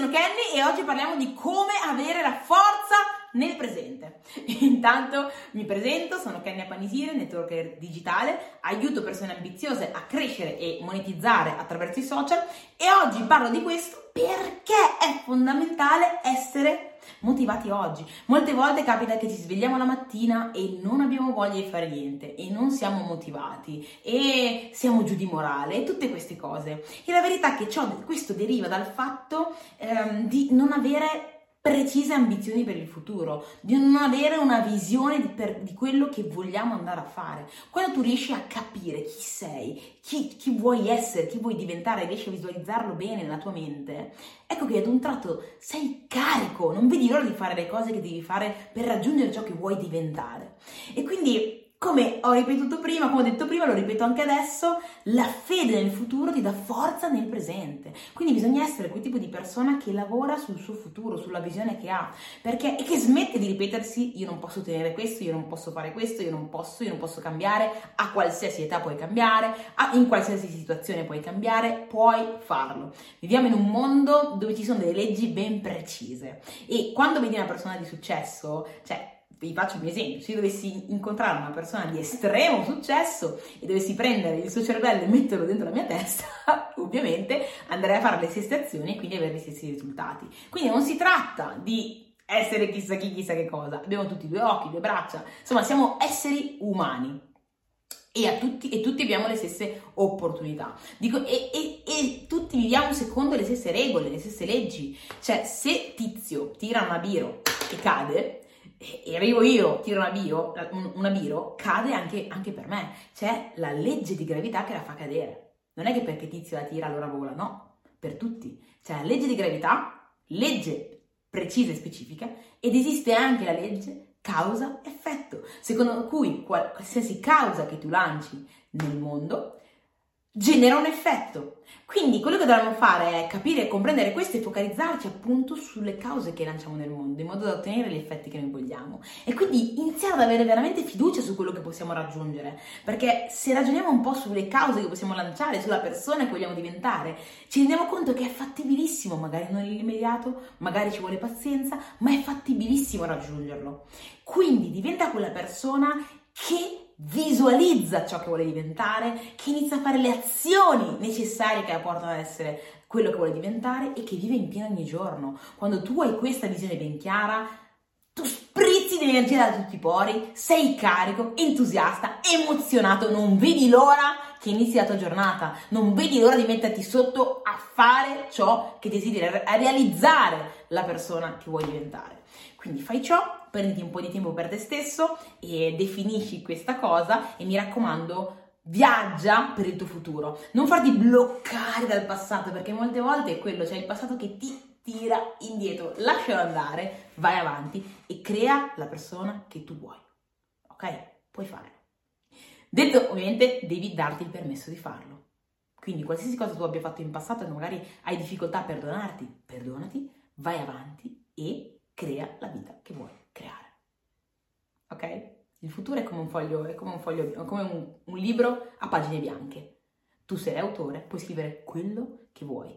sono Kenny e oggi parliamo di come avere la forza nel presente. Intanto mi presento, sono Kenny Panisire, networker digitale, aiuto persone ambiziose a crescere e monetizzare attraverso i social e oggi parlo di questo perché è fondamentale essere motivati oggi. Molte volte capita che ci svegliamo la mattina e non abbiamo voglia di fare niente e non siamo motivati e siamo giù di morale e tutte queste cose. E la verità è che ciò, questo deriva dal fatto ehm, di non avere precise ambizioni per il futuro, di non avere una visione di, per, di, quello che vogliamo andare a fare. Quando tu riesci a capire chi sei, chi, chi, vuoi essere, chi vuoi diventare, riesci a visualizzarlo bene nella tua mente, ecco che ad un tratto sei carico, non vedi l'ora di fare le cose che devi fare per raggiungere ciò che vuoi diventare. E quindi come ho ripetuto prima, come ho detto prima, lo ripeto anche adesso, la fede nel futuro ti dà forza nel presente. Quindi bisogna essere quel tipo di persona che lavora sul suo futuro, sulla visione che ha, perché e che smette di ripetersi io non posso ottenere questo, io non posso fare questo, io non posso, io non posso cambiare, a qualsiasi età puoi cambiare, a, in qualsiasi situazione puoi cambiare, puoi farlo. Viviamo in un mondo dove ci sono delle leggi ben precise e quando vedi una persona di successo, cioè vi faccio un esempio, se io dovessi incontrare una persona di estremo successo e dovessi prendere il suo cervello e metterlo dentro la mia testa, ovviamente andrei a fare le stesse azioni e quindi avere gli stessi risultati. Quindi non si tratta di essere chissà chi, chissà che cosa, abbiamo tutti due occhi, due braccia, insomma siamo esseri umani. E, tutti, e tutti, abbiamo le stesse opportunità. Dico, e, e, e, tutti viviamo secondo le stesse regole, le stesse leggi. Cioè, se Tizio tira una biro e cade, e arrivo io, tiro una biro, una biro cade anche, anche, per me. C'è la legge di gravità che la fa cadere. Non è che perché Tizio la tira allora vola, no, per tutti. C'è la legge di gravità, legge precisa e specifica, ed esiste anche la legge causa-effetto, secondo cui qualsiasi causa che tu lanci nel mondo genera un effetto. Quindi quello che dobbiamo fare è capire e comprendere questo e focalizzarci appunto sulle cause che lanciamo nel mondo, in modo da ottenere gli effetti che noi vogliamo. E quindi iniziare ad avere veramente fiducia su quello che possiamo raggiungere. Perché se ragioniamo un po' sulle cause che possiamo lanciare, sulla persona che vogliamo diventare, ci rendiamo conto che è fattibilissimo, magari non nell'immediato, magari ci vuole pazienza, ma è fattibilissimo raggiungerlo. Quindi diventa quella persona che visualizza ciò che vuole diventare, che inizia a fare le azioni necessarie che la portano ad essere quello che vuole diventare e che vive in pieno ogni giorno. Quando tu hai questa visione ben chiara, tu sprizzi di energia da tutti i pori, sei carico, entusiasta, emozionato, non vedi l'ora che inizi la tua giornata, non vedi l'ora di metterti sotto a fare ciò che desideri, a realizzare la persona che vuoi diventare. Quindi fai ciò, prenditi un po' di tempo per te stesso e definisci questa cosa e mi raccomando viaggia per il tuo futuro, non farti bloccare dal passato perché molte volte è quello, cioè il passato che ti tira indietro, lascialo andare, vai avanti e crea la persona che tu vuoi. Ok? Puoi fare. Detto, ovviamente, devi darti il permesso di farlo. Quindi qualsiasi cosa tu abbia fatto in passato e magari hai difficoltà a perdonarti, perdonati, vai avanti e crea la vita che vuoi. Ok? Il futuro è come un foglio, è come un, foglio, come un, un libro a pagine bianche. Tu sei l'autore, puoi scrivere quello che vuoi.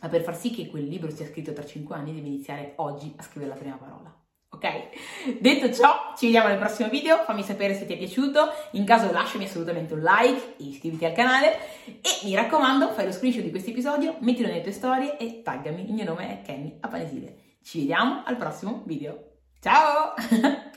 Ma per far sì che quel libro sia scritto tra 5 anni devi iniziare oggi a scrivere la prima parola. Ok? Detto ciò, ci vediamo nel prossimo video, fammi sapere se ti è piaciuto, in caso lasciami assolutamente un like e iscriviti al canale e mi raccomando fai lo screenshot di questo episodio, mettilo nelle tue storie e taggami, il mio nome è Kenny Apanesile. Ci vediamo al prossimo video. Ciao!